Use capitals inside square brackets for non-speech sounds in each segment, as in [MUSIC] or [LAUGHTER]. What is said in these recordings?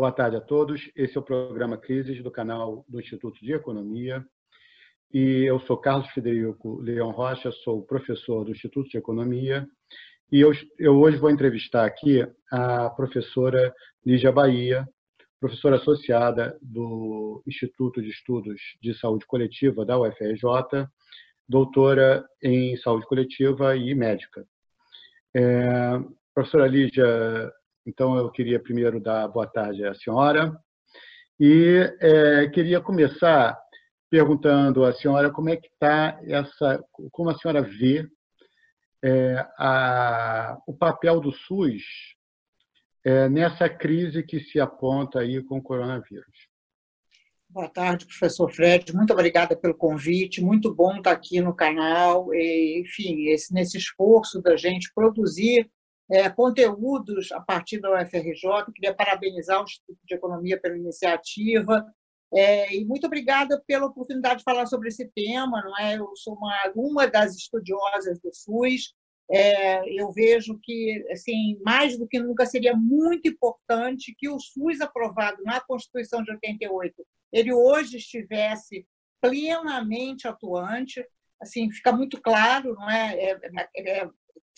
Boa tarde a todos. Esse é o programa Crises do canal do Instituto de Economia. E eu sou Carlos Federico Leão Rocha, sou professor do Instituto de Economia. E eu, eu hoje vou entrevistar aqui a professora Lígia Bahia, professora associada do Instituto de Estudos de Saúde Coletiva da UFRJ, doutora em saúde coletiva e médica. É, professora Lígia então, eu queria primeiro dar boa tarde à senhora e é, queria começar perguntando à senhora como é que está essa, como a senhora vê é, a, o papel do SUS é, nessa crise que se aponta aí com o coronavírus. Boa tarde, professor Fred. Muito obrigada pelo convite. Muito bom estar aqui no canal. E, enfim, esse, nesse esforço da gente produzir é, conteúdos a partir da UFRJ. Queria parabenizar o Instituto de Economia pela iniciativa. É, e muito obrigada pela oportunidade de falar sobre esse tema. Não é? Eu sou uma, uma das estudiosas do SUS. É, eu vejo que, assim, mais do que nunca, seria muito importante que o SUS aprovado na Constituição de 88 ele hoje estivesse plenamente atuante. Assim, fica muito claro, não é? é, é, é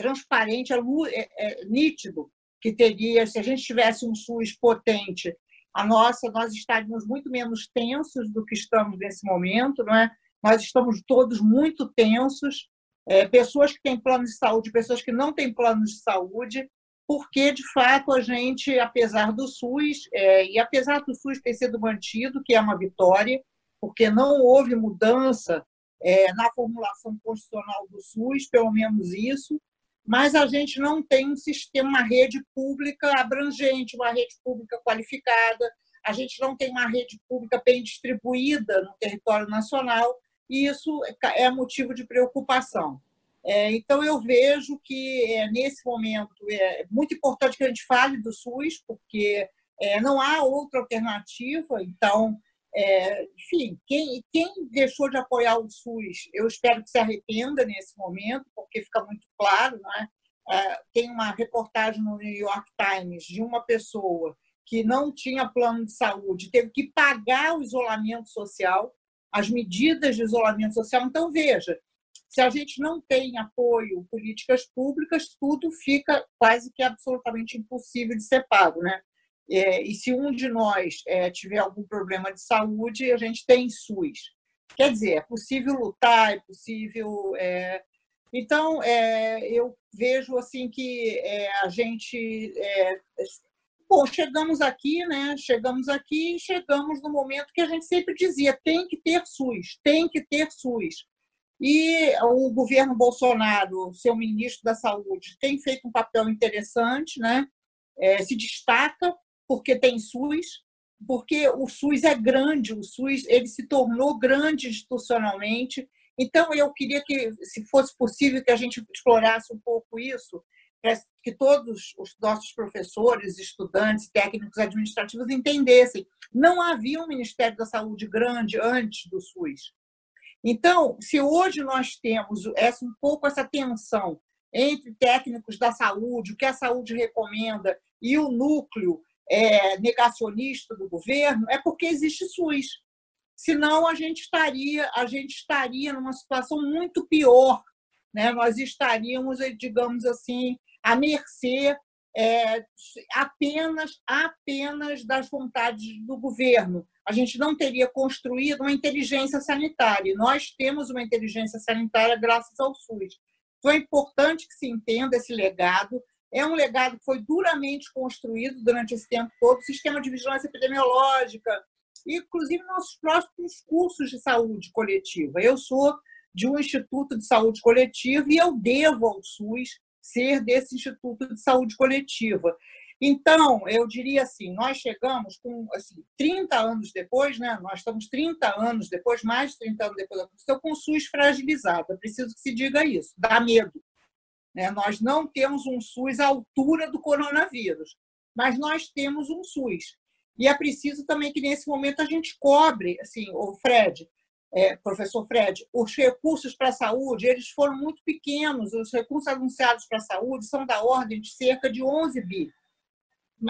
transparente, é, é, é, nítido que teria, se a gente tivesse um SUS potente, a nossa, nós estaríamos muito menos tensos do que estamos nesse momento, não é? Nós estamos todos muito tensos, é, pessoas que têm plano de saúde, pessoas que não têm plano de saúde, porque de fato a gente, apesar do SUS é, e apesar do SUS ter sido mantido, que é uma vitória, porque não houve mudança é, na formulação constitucional do SUS, pelo menos isso, mas a gente não tem um sistema, uma rede pública abrangente, uma rede pública qualificada, a gente não tem uma rede pública bem distribuída no território nacional, e isso é motivo de preocupação. É, então, eu vejo que, é, nesse momento, é muito importante que a gente fale do SUS, porque é, não há outra alternativa, então, é, enfim, quem, quem deixou de apoiar o SUS, eu espero que se arrependa nesse momento, porque fica muito claro, né? É, tem uma reportagem no New York Times de uma pessoa que não tinha plano de saúde, teve que pagar o isolamento social, as medidas de isolamento social. Então, veja, se a gente não tem apoio, políticas públicas, tudo fica quase que absolutamente impossível de ser pago, né? É, e se um de nós é, tiver algum problema de saúde, a gente tem SUS. Quer dizer, é possível lutar, é possível. É... Então, é, eu vejo assim que é, a gente. É, bom, chegamos aqui, né? Chegamos aqui e chegamos no momento que a gente sempre dizia: tem que ter SUS, tem que ter SUS. E o governo Bolsonaro, seu ministro da Saúde, tem feito um papel interessante, né? É, se destaca porque tem SUS, porque o SUS é grande, o SUS ele se tornou grande institucionalmente. Então, eu queria que, se fosse possível, que a gente explorasse um pouco isso, para que todos os nossos professores, estudantes, técnicos administrativos entendessem. Não havia um Ministério da Saúde grande antes do SUS. Então, se hoje nós temos essa, um pouco essa tensão entre técnicos da saúde, o que a saúde recomenda, e o núcleo é, negacionista do governo, é porque existe SUS. Senão a gente estaria, a gente estaria numa situação muito pior. Né? Nós estaríamos, digamos assim, à mercê é, apenas, apenas das vontades do governo. A gente não teria construído uma inteligência sanitária. Nós temos uma inteligência sanitária graças ao SUS. Então é importante que se entenda esse legado. É um legado que foi duramente construído durante esse tempo todo, o sistema de vigilância epidemiológica, inclusive nossos próprios cursos de saúde coletiva. Eu sou de um instituto de saúde coletiva e eu devo ao SUS ser desse instituto de saúde coletiva. Então, eu diria assim, nós chegamos com assim, 30 anos depois, né? nós estamos 30 anos depois, mais de 30 anos depois da Constituição, com o SUS fragilizado. É preciso que se diga isso, dá medo. Né? Nós não temos um SUS à altura do coronavírus, mas nós temos um SUS. E é preciso também que, nesse momento, a gente cobre, assim, o Fred, é, professor Fred, os recursos para a saúde eles foram muito pequenos. Os recursos anunciados para a saúde são da ordem de cerca de 11 bi.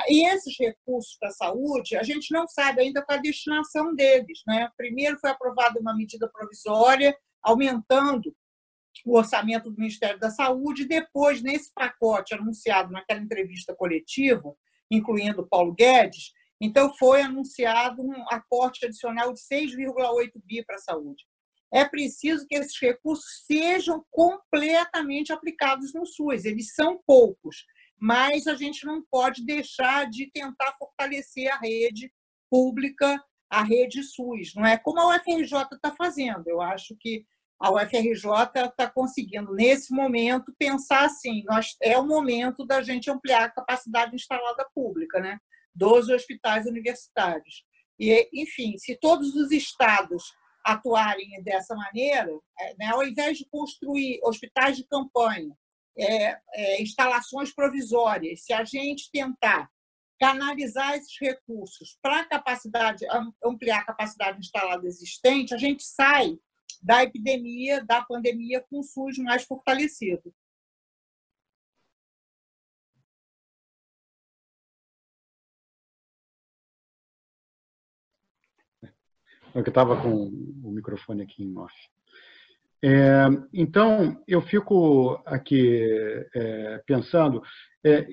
E esses recursos para a saúde, a gente não sabe ainda qual a destinação deles. Né? Primeiro foi aprovada uma medida provisória, aumentando o orçamento do Ministério da Saúde, depois, nesse pacote anunciado naquela entrevista coletiva, incluindo Paulo Guedes, então foi anunciado um aporte adicional de 6,8 bi para a saúde. É preciso que esses recursos sejam completamente aplicados no SUS. Eles são poucos, mas a gente não pode deixar de tentar fortalecer a rede pública, a rede SUS. Não é como a UFRJ está fazendo. Eu acho que a UFRJ está conseguindo, nesse momento, pensar assim: nós, é o momento da gente ampliar a capacidade instalada pública né, dos hospitais universitários. E, enfim, se todos os estados atuarem dessa maneira, é, né, ao invés de construir hospitais de campanha, é, é, instalações provisórias, se a gente tentar canalizar esses recursos para capacidade, ampliar a capacidade instalada existente, a gente sai da epidemia, da pandemia, com o SUS mais fortalecido. Eu estava com o microfone aqui em off. É, então, eu fico aqui é, pensando, é,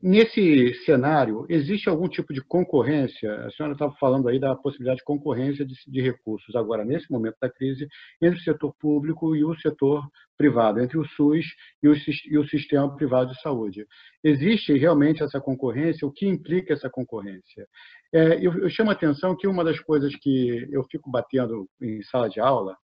Nesse cenário, existe algum tipo de concorrência? A senhora estava falando aí da possibilidade de concorrência de, de, recursos, agora, nesse momento da crise, entre o setor público e o setor privado, entre o SUS e o, e o sistema privado de saúde. Existe realmente essa concorrência? O que implica essa concorrência? É, eu, eu chamo a atenção que uma das coisas que eu fico batendo em sala de aula,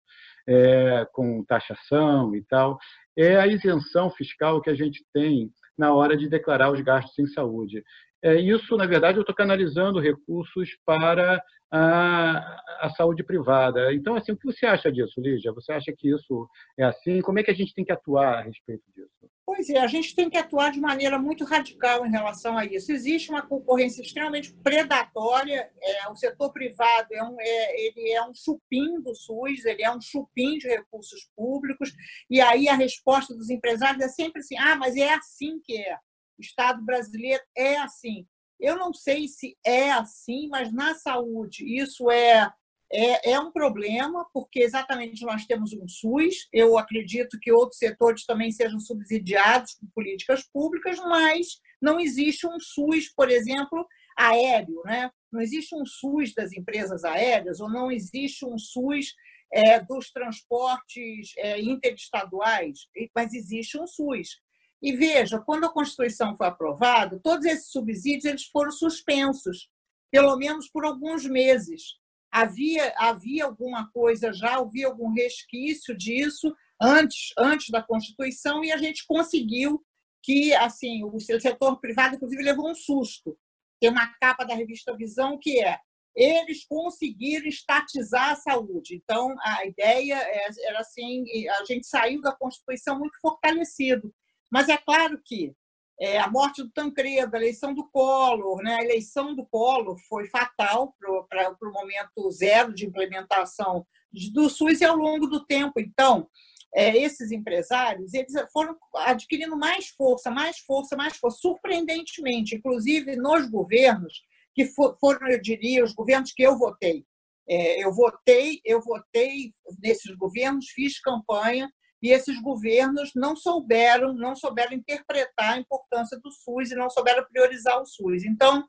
é, com taxação e tal, é a isenção fiscal que a gente tem na hora de declarar os gastos em saúde. É, isso, na verdade, eu estou canalizando recursos para a, a, saúde privada. Então, assim, o que você acha disso, Lígia? Você acha que isso é assim? Como é que a gente tem que atuar a respeito disso? Pois é, a gente tem que atuar de maneira muito radical em relação a isso. Existe uma concorrência extremamente predatória. É, o setor privado é um, é, ele é um chupim do SUS, ele é um chupim de recursos públicos. E aí a resposta dos empresários é sempre assim: ah, mas é assim que é. O Estado brasileiro é assim. Eu não sei se é assim, mas na saúde isso é é, é um problema, porque exatamente nós temos um SUS. Eu acredito que outros setores também sejam subsidiados por políticas públicas, mas não existe um SUS, por exemplo, aéreo. Né? Não existe um SUS das empresas aéreas, ou não existe um SUS é, dos transportes é, interestaduais, mas existe um SUS. E veja, quando a Constituição foi aprovada, todos esses subsídios eles foram suspensos, pelo menos por alguns meses havia, havia alguma coisa já, havia algum resquício disso antes, antes da Constituição e a gente conseguiu que assim o setor privado, inclusive, levou um susto. Tem uma capa da revista Visão que é eles conseguiram estatizar a saúde. Então, a ideia é, era assim, a gente saiu da Constituição muito fortalecido. Mas é claro que é, a morte do Tancredo, a eleição do Collor, né? a eleição do Collor foi fatal para o momento zero de implementação do SUS e ao longo do tempo. Então, é, esses empresários eles foram adquirindo mais força, mais força, mais força, surpreendentemente, inclusive nos governos que for, foram, eu diria, os governos que eu votei. É, eu votei, eu votei nesses governos, fiz campanha e esses governos não souberam, não souberam interpretar a importância do SUS e não souberam priorizar o SUS. Então,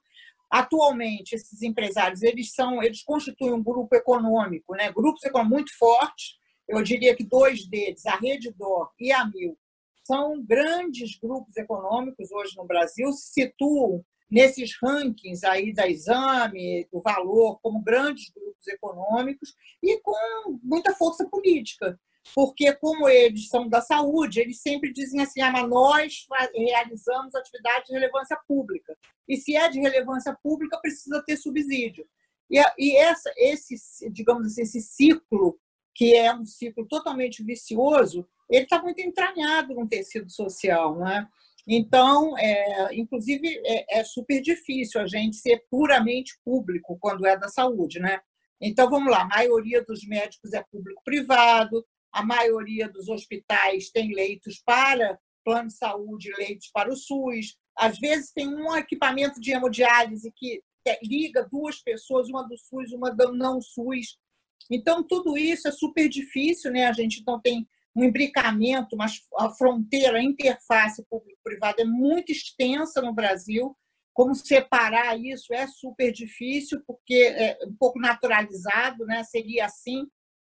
atualmente esses empresários eles são, eles constituem um grupo econômico, né? Grupos econômicos muito fortes. Eu diria que dois deles, a Rede Dor e a Mil, são grandes grupos econômicos hoje no Brasil, se situam nesses rankings aí da Exame, do Valor, como grandes grupos econômicos e com muita força política porque como eles são da saúde, eles sempre dizem assim, ah, mas nós realizamos atividade de relevância pública. E se é de relevância pública, precisa ter subsídio. E, e essa, esse, digamos assim, esse ciclo, que é um ciclo totalmente vicioso, ele está muito entranhado no tecido social, né? Então, é, inclusive, é, é super difícil a gente ser puramente público quando é da saúde, né? Então, vamos lá, a maioria dos médicos é público-privado, a maioria dos hospitais tem leitos para plano de saúde, leitos para o SUS. às vezes tem um equipamento de hemodiálise que liga duas pessoas, uma do SUS, uma do não SUS. Então, tudo isso é super difícil, né? A gente não tem um imbricamento, mas a fronteira, a interface público-privada é muito extensa no Brasil. Como separar isso é super difícil, porque é um pouco naturalizado, né? Seria assim: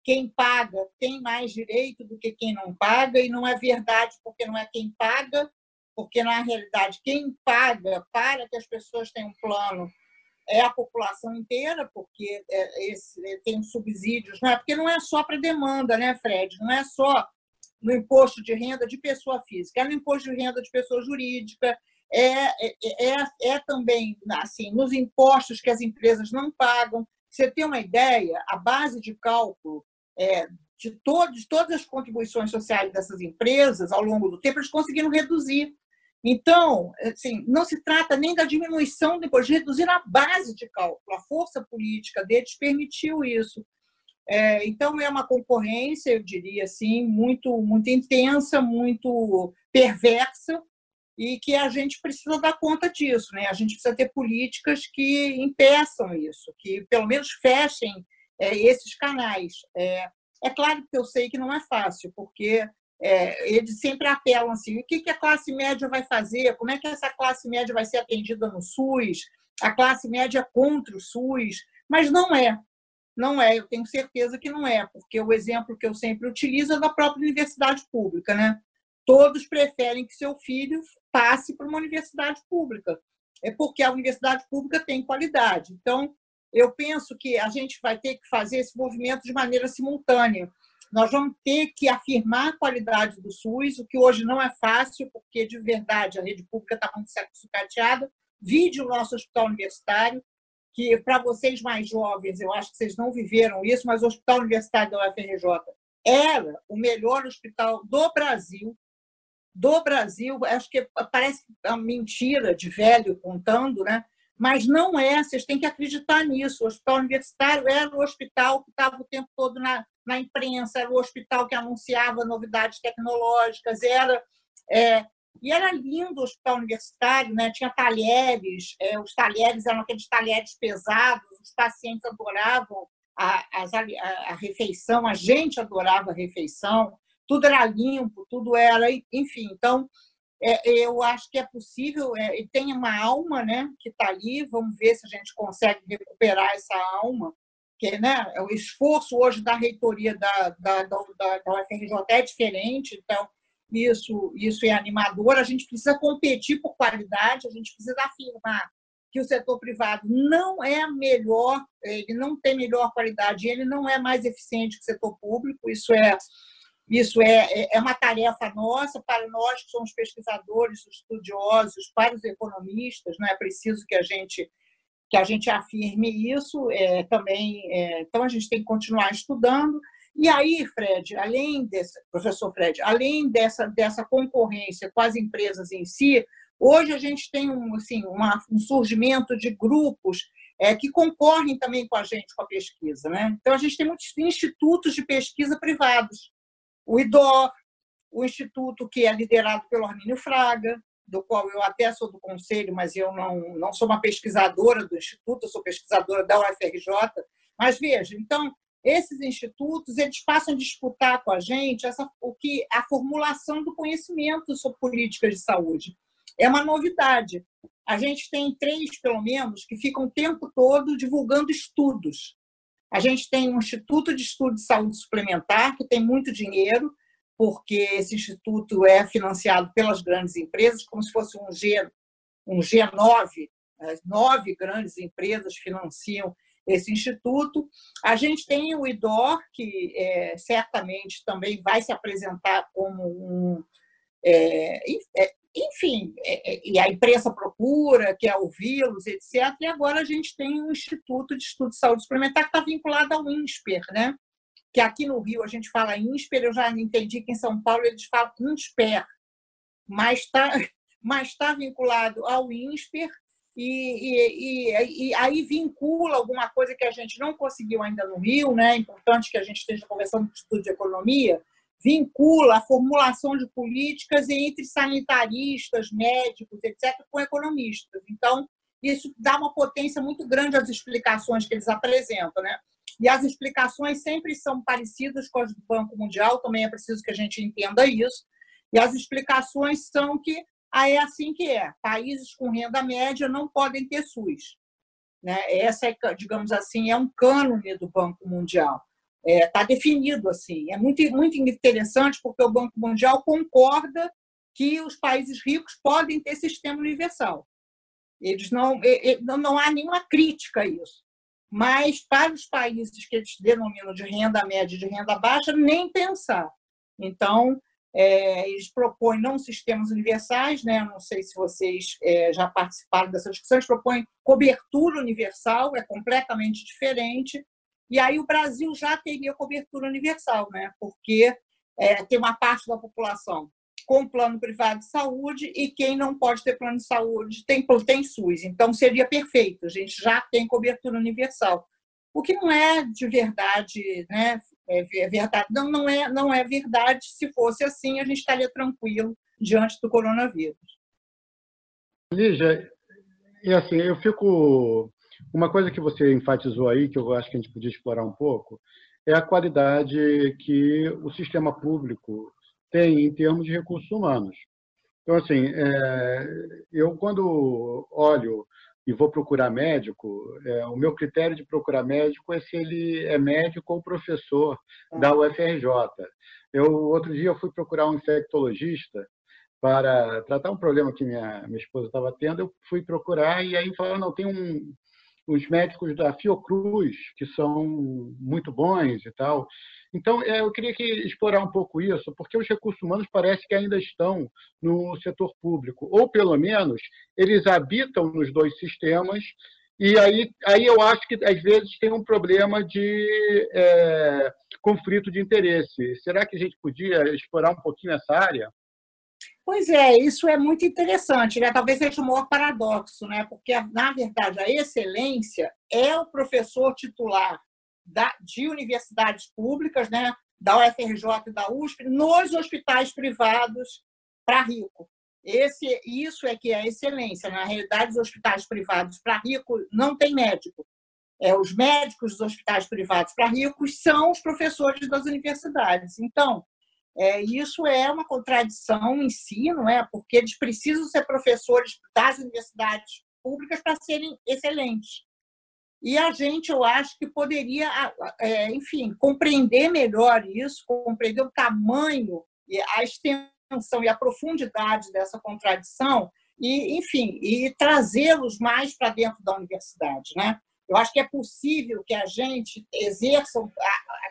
quem paga tem mais direito do que quem não paga, e não é verdade, porque não é quem paga, porque na realidade quem paga para que as pessoas tenham um plano é a população inteira, porque é, esse, é, tem subsídios, não é? porque não é só para demanda, né, Fred? Não é só no imposto de renda de pessoa física, é no imposto de renda de pessoa jurídica, é, é, é, é também assim nos impostos que as empresas não pagam. Você tem uma ideia, a base de cálculo é, de, todos, de todas as contribuições sociais dessas empresas ao longo do tempo, eles conseguiram reduzir. Então, assim, não se trata nem da diminuição depois de reduzir a base de cálculo. A força política deles permitiu isso. É, então, é uma concorrência, eu diria assim, muito, muito intensa, muito perversa, e que a gente precisa dar conta disso. Né? A gente precisa ter políticas que impeçam isso, que pelo menos fechem é, esses canais. É, é claro que eu sei que não é fácil, porque é, eles sempre apelam assim: o que, que a classe média vai fazer? Como é que essa classe média vai ser atendida no SUS? A classe média é contra o SUS? Mas não é. Não é, eu tenho certeza que não é, porque o exemplo que eu sempre utilizo é da própria universidade pública. Né? Todos preferem que seu filho passe para uma universidade pública, é porque a universidade pública tem qualidade. Então, eu penso que a gente vai ter que fazer esse movimento de maneira simultânea nós vamos ter que afirmar a qualidade do SUS, o que hoje não é fácil, porque, de verdade, a rede pública está muito sucateada. Vide o nosso hospital universitário, que, para vocês mais jovens, eu acho que vocês não viveram isso, mas o Hospital Universitário da UFRJ era o melhor hospital do Brasil, do Brasil, acho que parece uma mentira de velho contando, né? Mas não é, vocês têm que acreditar nisso. O hospital universitário era o hospital que estava o tempo todo na, na imprensa, era o hospital que anunciava novidades tecnológicas, era. É, e era lindo o hospital universitário, né? tinha talheres, é, os talheres eram aqueles talheres pesados, os pacientes adoravam a, a, a refeição, a gente adorava a refeição, tudo era limpo, tudo era, enfim. Então, é, eu acho que é possível, é, e tem uma alma né, que está ali, vamos ver se a gente consegue recuperar essa alma, que né, o esforço hoje da reitoria da, da, da, da UFRJ é diferente, então isso, isso é animador. A gente precisa competir por qualidade, a gente precisa afirmar que o setor privado não é melhor, ele não tem melhor qualidade, ele não é mais eficiente que o setor público, isso é isso é, é, é uma tarefa nossa, para nós que somos pesquisadores, estudiosos, para os economistas, não é preciso que a gente que a gente afirme isso é, também. É, então, a gente tem que continuar estudando. E aí, Fred, além desse, professor Fred, além dessa, dessa concorrência com as empresas em si, hoje a gente tem um, assim, uma, um surgimento de grupos é, que concorrem também com a gente com a pesquisa. Né? Então, a gente tem muitos institutos de pesquisa privados o IDOR, o instituto que é liderado pelo Armínio Fraga, do qual eu até sou do conselho, mas eu não, não sou uma pesquisadora do instituto, eu sou pesquisadora da UFRJ. Mas veja, então, esses institutos eles passam a disputar com a gente essa, o que a formulação do conhecimento sobre políticas de saúde. É uma novidade. A gente tem três, pelo menos, que ficam o tempo todo divulgando estudos. A gente tem um Instituto de Estudo de Saúde Suplementar, que tem muito dinheiro, porque esse instituto é financiado pelas grandes empresas, como se fosse um, G, um G9, as nove grandes empresas financiam esse instituto. A gente tem o IDOR, que é, certamente também vai se apresentar como um. É enfim, é, é, e a imprensa procura, quer ouvi-los, etc. E agora a gente tem um Instituto de Estudo de Saúde Suplementar que está vinculado ao INSPER, né? que aqui no Rio a gente fala INSPER, eu já entendi que em São Paulo eles falam INSPER, mas está [LAUGHS] mas tá vinculado ao INSPER e, e, e, e, aí vincula alguma coisa que a gente não conseguiu ainda no Rio, né? É importante que a gente esteja conversando com o estudo de economia, vincula a formulação de políticas entre sanitaristas, médicos, etc., com economistas. Então, isso dá uma potência muito grande às explicações que eles apresentam. Né? E as explicações sempre são parecidas com as do Banco Mundial, também é preciso que a gente entenda isso. E as explicações são que ah, é assim que é. Países com renda média não podem ter SUS. Né? Essa, é, digamos assim, é um cânone do Banco Mundial. Está é, tá definido assim. É muito, muito interessante porque o Banco Mundial concorda que os países ricos podem ter sistema universal. Eles não, não há nenhuma crítica a isso. Mas para os países que eles denominam de renda média e de renda baixa, nem pensar. Então, é, eles propõem não sistemas universais, né? não sei se vocês é, já participaram dessa discussão, eles propõem cobertura universal, é completamente diferente. E aí o Brasil já teria cobertura universal, né? porque é, tem uma parte da população com plano privado de saúde e quem não pode ter plano de saúde tem, tem SUS. Então, seria perfeito, a gente já tem cobertura universal. O que não é de verdade, né? É, é verdade. Não, não, é, não é verdade. Se fosse assim, a gente estaria tranquilo diante do coronavírus. Lígia, e assim, eu fico. Uma coisa que você enfatizou aí, que eu acho que a gente podia explorar um pouco, é a qualidade que o sistema público tem em termos de recursos humanos. Então, assim, é, eu quando olho e vou procurar médico, é, o meu critério de procurar médico é se ele é médico ou professor da UFRJ. Eu, outro dia, eu fui procurar um infectologista para tratar um problema que minha, minha esposa estava tendo, eu fui procurar e aí falaram, não, tem um, uns médicos da Fiocruz que são muito bons e tal. Então, é, eu queria que explorar um pouco isso, porque os recursos humanos parece que ainda estão no setor público, ou pelo menos eles habitam nos dois sistemas, e aí, aí eu acho que às vezes tem um problema de é, conflito de interesse. Será que a gente podia explorar um pouquinho essa área? Pois é, isso é muito interessante, né? Talvez seja o maior paradoxo, né? Porque, na verdade, a excelência é o professor titular da, de universidades públicas, né, da UFRJ e da USP, nos hospitais privados para rico. Esse, isso é que é a excelência. Na realidade, os hospitais privados para rico não tem médico. É, os médicos dos hospitais privados para ricos são os professores das universidades. Então, é, isso é uma contradição em si, não é? Porque eles precisam ser professores das universidades públicas para serem excelentes. E a gente, eu acho que poderia, é, enfim, compreender melhor isso, compreender o tamanho, a extensão e a profundidade dessa contradição e, enfim, e trazê-los mais para dentro da universidade, né? Eu acho que é possível que a gente exerça,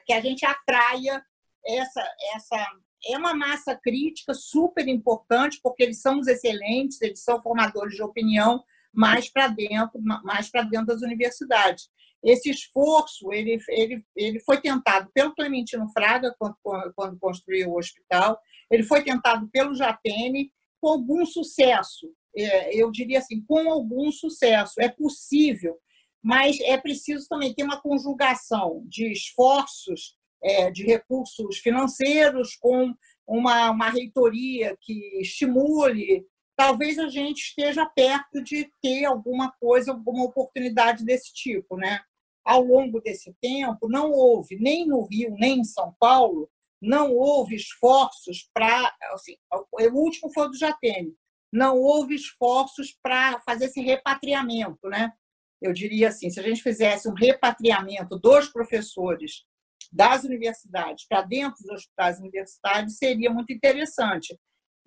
que a gente atraia essa, essa é uma massa crítica super importante, porque eles são os excelentes, eles são formadores de opinião, mais para dentro, mais para dentro das universidades. Esse esforço ele, ele, ele foi tentado pelo Clementino Fraga quando, quando construiu o hospital, ele foi tentado pelo Japene com algum sucesso. É, eu diria assim, com algum sucesso. É possível, mas é preciso também ter uma conjugação de esforços, é, de recursos financeiros com uma, uma reitoria que estimule talvez a gente esteja perto de ter alguma coisa, alguma oportunidade desse tipo, né? Ao longo desse tempo, não houve, nem no Rio, nem em São Paulo, não houve esforços para. Assim, o último foi do Jatene. Não houve esforços para fazer esse repatriamento, né? Eu diria assim: se a gente fizesse um repatriamento dos professores das universidades para dentro dos hospitais universitários, seria muito interessante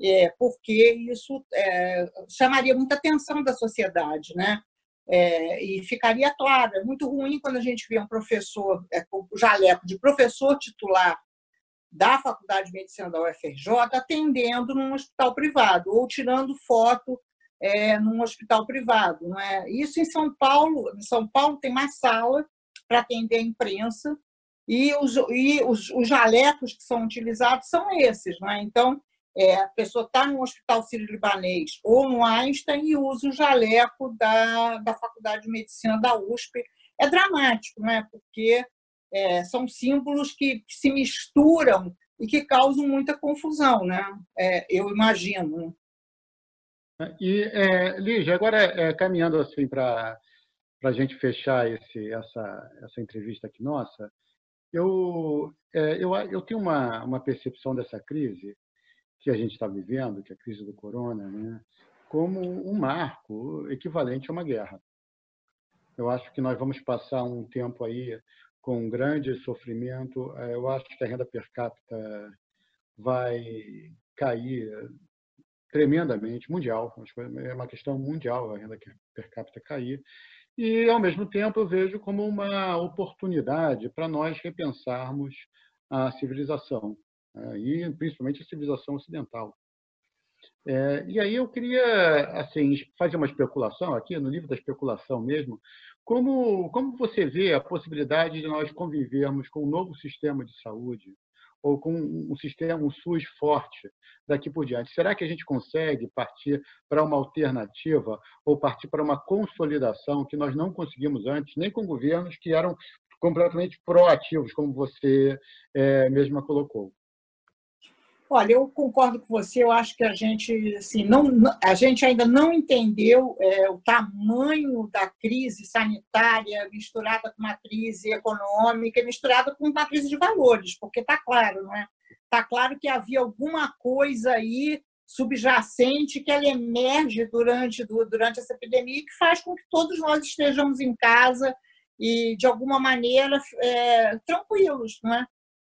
é, porque isso é, chamaria muita atenção da sociedade, né? É, e ficaria claro, é muito ruim quando a gente vê um professor, é, o jaleco de professor titular da Faculdade de Medicina da UFRJ atendendo num hospital privado ou tirando foto é, num hospital privado. Não é? Isso em São Paulo, em São Paulo tem mais sala para atender a imprensa e os, e os, os jalecos que são utilizados são esses. Não é? Então, é, a pessoa está no hospital sírio-libanês ou no Einstein e usa o jaleco da, da Faculdade de Medicina da USP. É dramático, né? porque é, são símbolos que, que, se misturam e que causam muita confusão, né? É, eu imagino. E, é, Lígia, agora é, caminhando assim para a gente fechar esse, essa, essa entrevista aqui nossa, eu, é, eu, eu tenho uma, uma percepção dessa crise que a gente está vivendo, que é a crise do corona, né, como um marco equivalente a uma guerra. Eu acho que nós vamos passar um tempo aí com um grande sofrimento. É, eu acho que a renda per capita vai cair tremendamente, mundial. É uma questão mundial a renda per capita cair. E, ao mesmo tempo, eu vejo como uma oportunidade para nós repensarmos a civilização, né? e principalmente a civilização ocidental. É, e aí eu queria assim fazer uma especulação aqui, no nível da especulação mesmo, como, como você vê a possibilidade de nós convivermos com um novo sistema de saúde, ou com um sistema, um SUS forte daqui por diante? Será que a gente consegue partir para uma alternativa ou partir para uma consolidação que nós não conseguimos antes, nem com governos que eram completamente proativos, como você é, mesma colocou? Olha, eu concordo com você. Eu acho que a gente, assim, não, a gente ainda não entendeu é, o tamanho da crise sanitária misturada com uma crise econômica, misturada com uma crise de valores, porque está claro, não é? Está claro que havia alguma coisa aí subjacente que ela emerge durante, durante essa epidemia que faz com que todos nós estejamos em casa e, de alguma maneira, é, tranquilos, não é?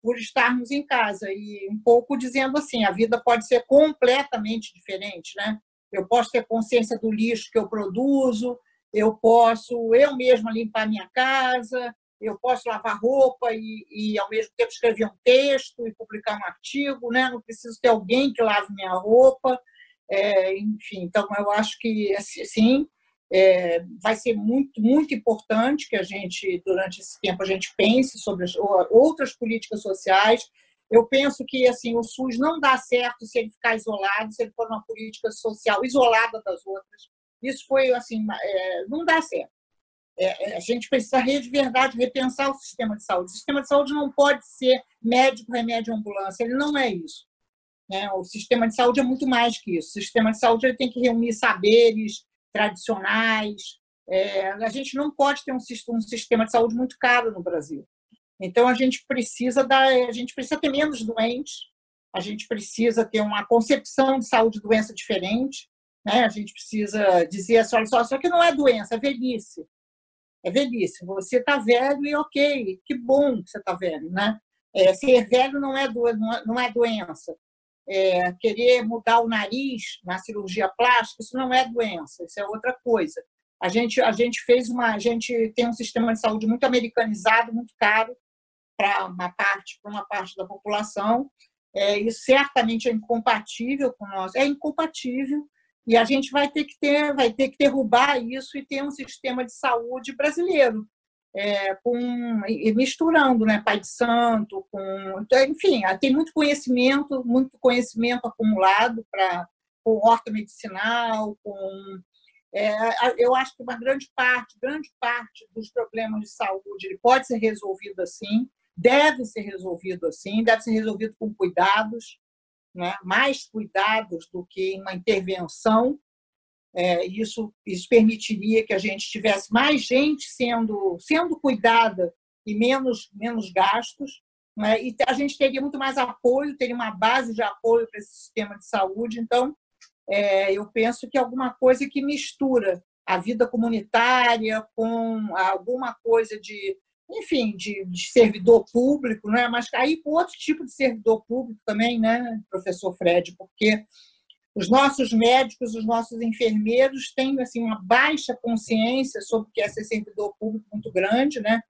Por estarmos em casa e um pouco dizendo assim, a vida pode ser completamente diferente, né? Eu posso ter consciência do lixo que eu produzo, eu posso eu mesma limpar minha casa, eu posso lavar roupa e, e ao mesmo tempo escrever um texto e publicar um artigo, né? Não preciso ter alguém que lave minha roupa, é, enfim. Então eu acho que sim, é, vai ser muito, muito importante que a gente, durante esse tempo, a gente pense sobre as, outras políticas sociais. Eu penso que assim o SUS não dá certo se ele ficar isolado, se ele for uma política social isolada das outras. Isso foi assim, é, não dá certo. É, é a gente precisa de verdade repensar o sistema de saúde. O sistema de saúde não pode ser médico, remédio, ambulância. Ele não é isso. Né? O sistema de saúde é muito mais que isso. O sistema de saúde ele tem que reunir saberes, tradicionais. É, a gente não pode ter um, um sistema de saúde muito caro no Brasil. Então a gente precisa dar, a gente precisa ter menos doentes, a gente precisa ter uma concepção de saúde e doença diferente, né? A gente precisa dizer assim, olha só, só que não é doença, é velhice. É velhice. Você está velho e ok, que bom que você está velho, né? É, ser velho não é, do, não é doença é, querer mudar o nariz na cirurgia plástica, isso não é doença, isso é outra coisa. A gente, a gente fez uma, a gente tem um sistema de saúde muito americanizado, muito caro para uma parte, para uma parte da população. É, isso certamente é incompatível com nós, é incompatível e a gente vai ter que ter, vai ter que derrubar isso e ter um sistema de saúde brasileiro é, com, misturando né, Pai de Santo, com, então, enfim, tem muito conhecimento, muito conhecimento acumulado para com horta medicinal, com é, eu acho que uma grande parte, grande parte dos problemas de saúde ele pode ser resolvido assim, deve ser resolvido assim, deve ser resolvido com cuidados, né? mais cuidados do que uma intervenção é, isso, isso permitiria que a gente tivesse mais gente sendo, sendo cuidada e menos, menos gastos. Né? E a gente teria muito mais apoio, teria uma base de apoio para esse sistema de saúde. Então, é, eu penso que alguma coisa que mistura a vida comunitária com alguma coisa de, enfim, de, de servidor público, né? mas aí com outro tipo de servidor público também, né, professor Fred, porque os nossos médicos, os nossos enfermeiros têm assim uma baixa consciência sobre o que é ser servidor público muito grande, né?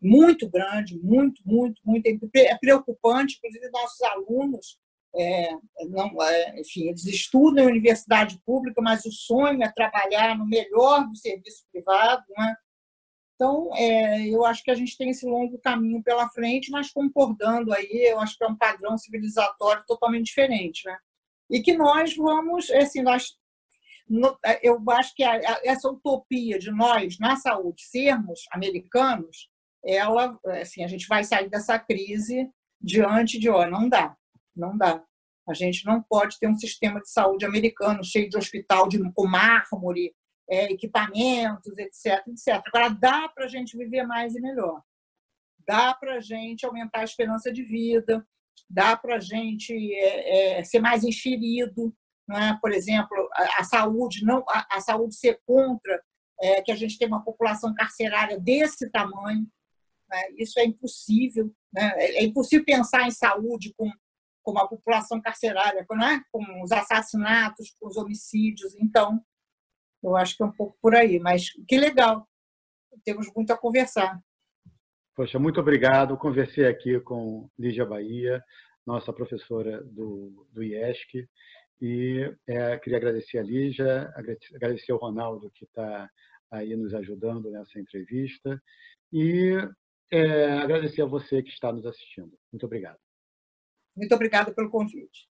Muito grande, muito, muito, muito é preocupante. Inclusive nossos alunos, é, não, é, enfim, eles estudam em universidade pública, mas o sonho é trabalhar no melhor do serviço privado, né? Então, é, eu acho que a gente tem esse longo caminho pela frente, mas concordando aí, eu acho que é um padrão civilizatório totalmente diferente, né? E que nós vamos, assim, nós, eu acho que essa utopia de nós, na saúde, sermos americanos, ela, assim, a gente vai sair dessa crise diante de, ó, não dá, não dá. A gente não pode ter um sistema de saúde americano cheio de hospital de, com mármore, é, equipamentos, etc, etc. Agora, dá para a gente viver mais e melhor. Dá para a gente aumentar a esperança de vida, dá para a gente é, é, ser mais enxerido, é? por exemplo, a, a saúde não a, a, saúde ser contra é, que a gente tenha uma população carcerária desse tamanho. Né? Isso é impossível. Né? É, é impossível pensar em saúde com, com uma população carcerária, com os assassinatos, com os homicídios. Então, eu acho que é um pouco por aí. Mas que legal. Temos muito a conversar. Poxa, muito obrigado. Conversei aqui com Lígia Bahia, nossa professora do, do IESC, e é, queria agradecer a Lígia, agradecer ao Ronaldo, que está aí nos ajudando nessa entrevista, e é, agradecer a você que está nos assistindo. Muito obrigado. Muito obrigada pelo convite.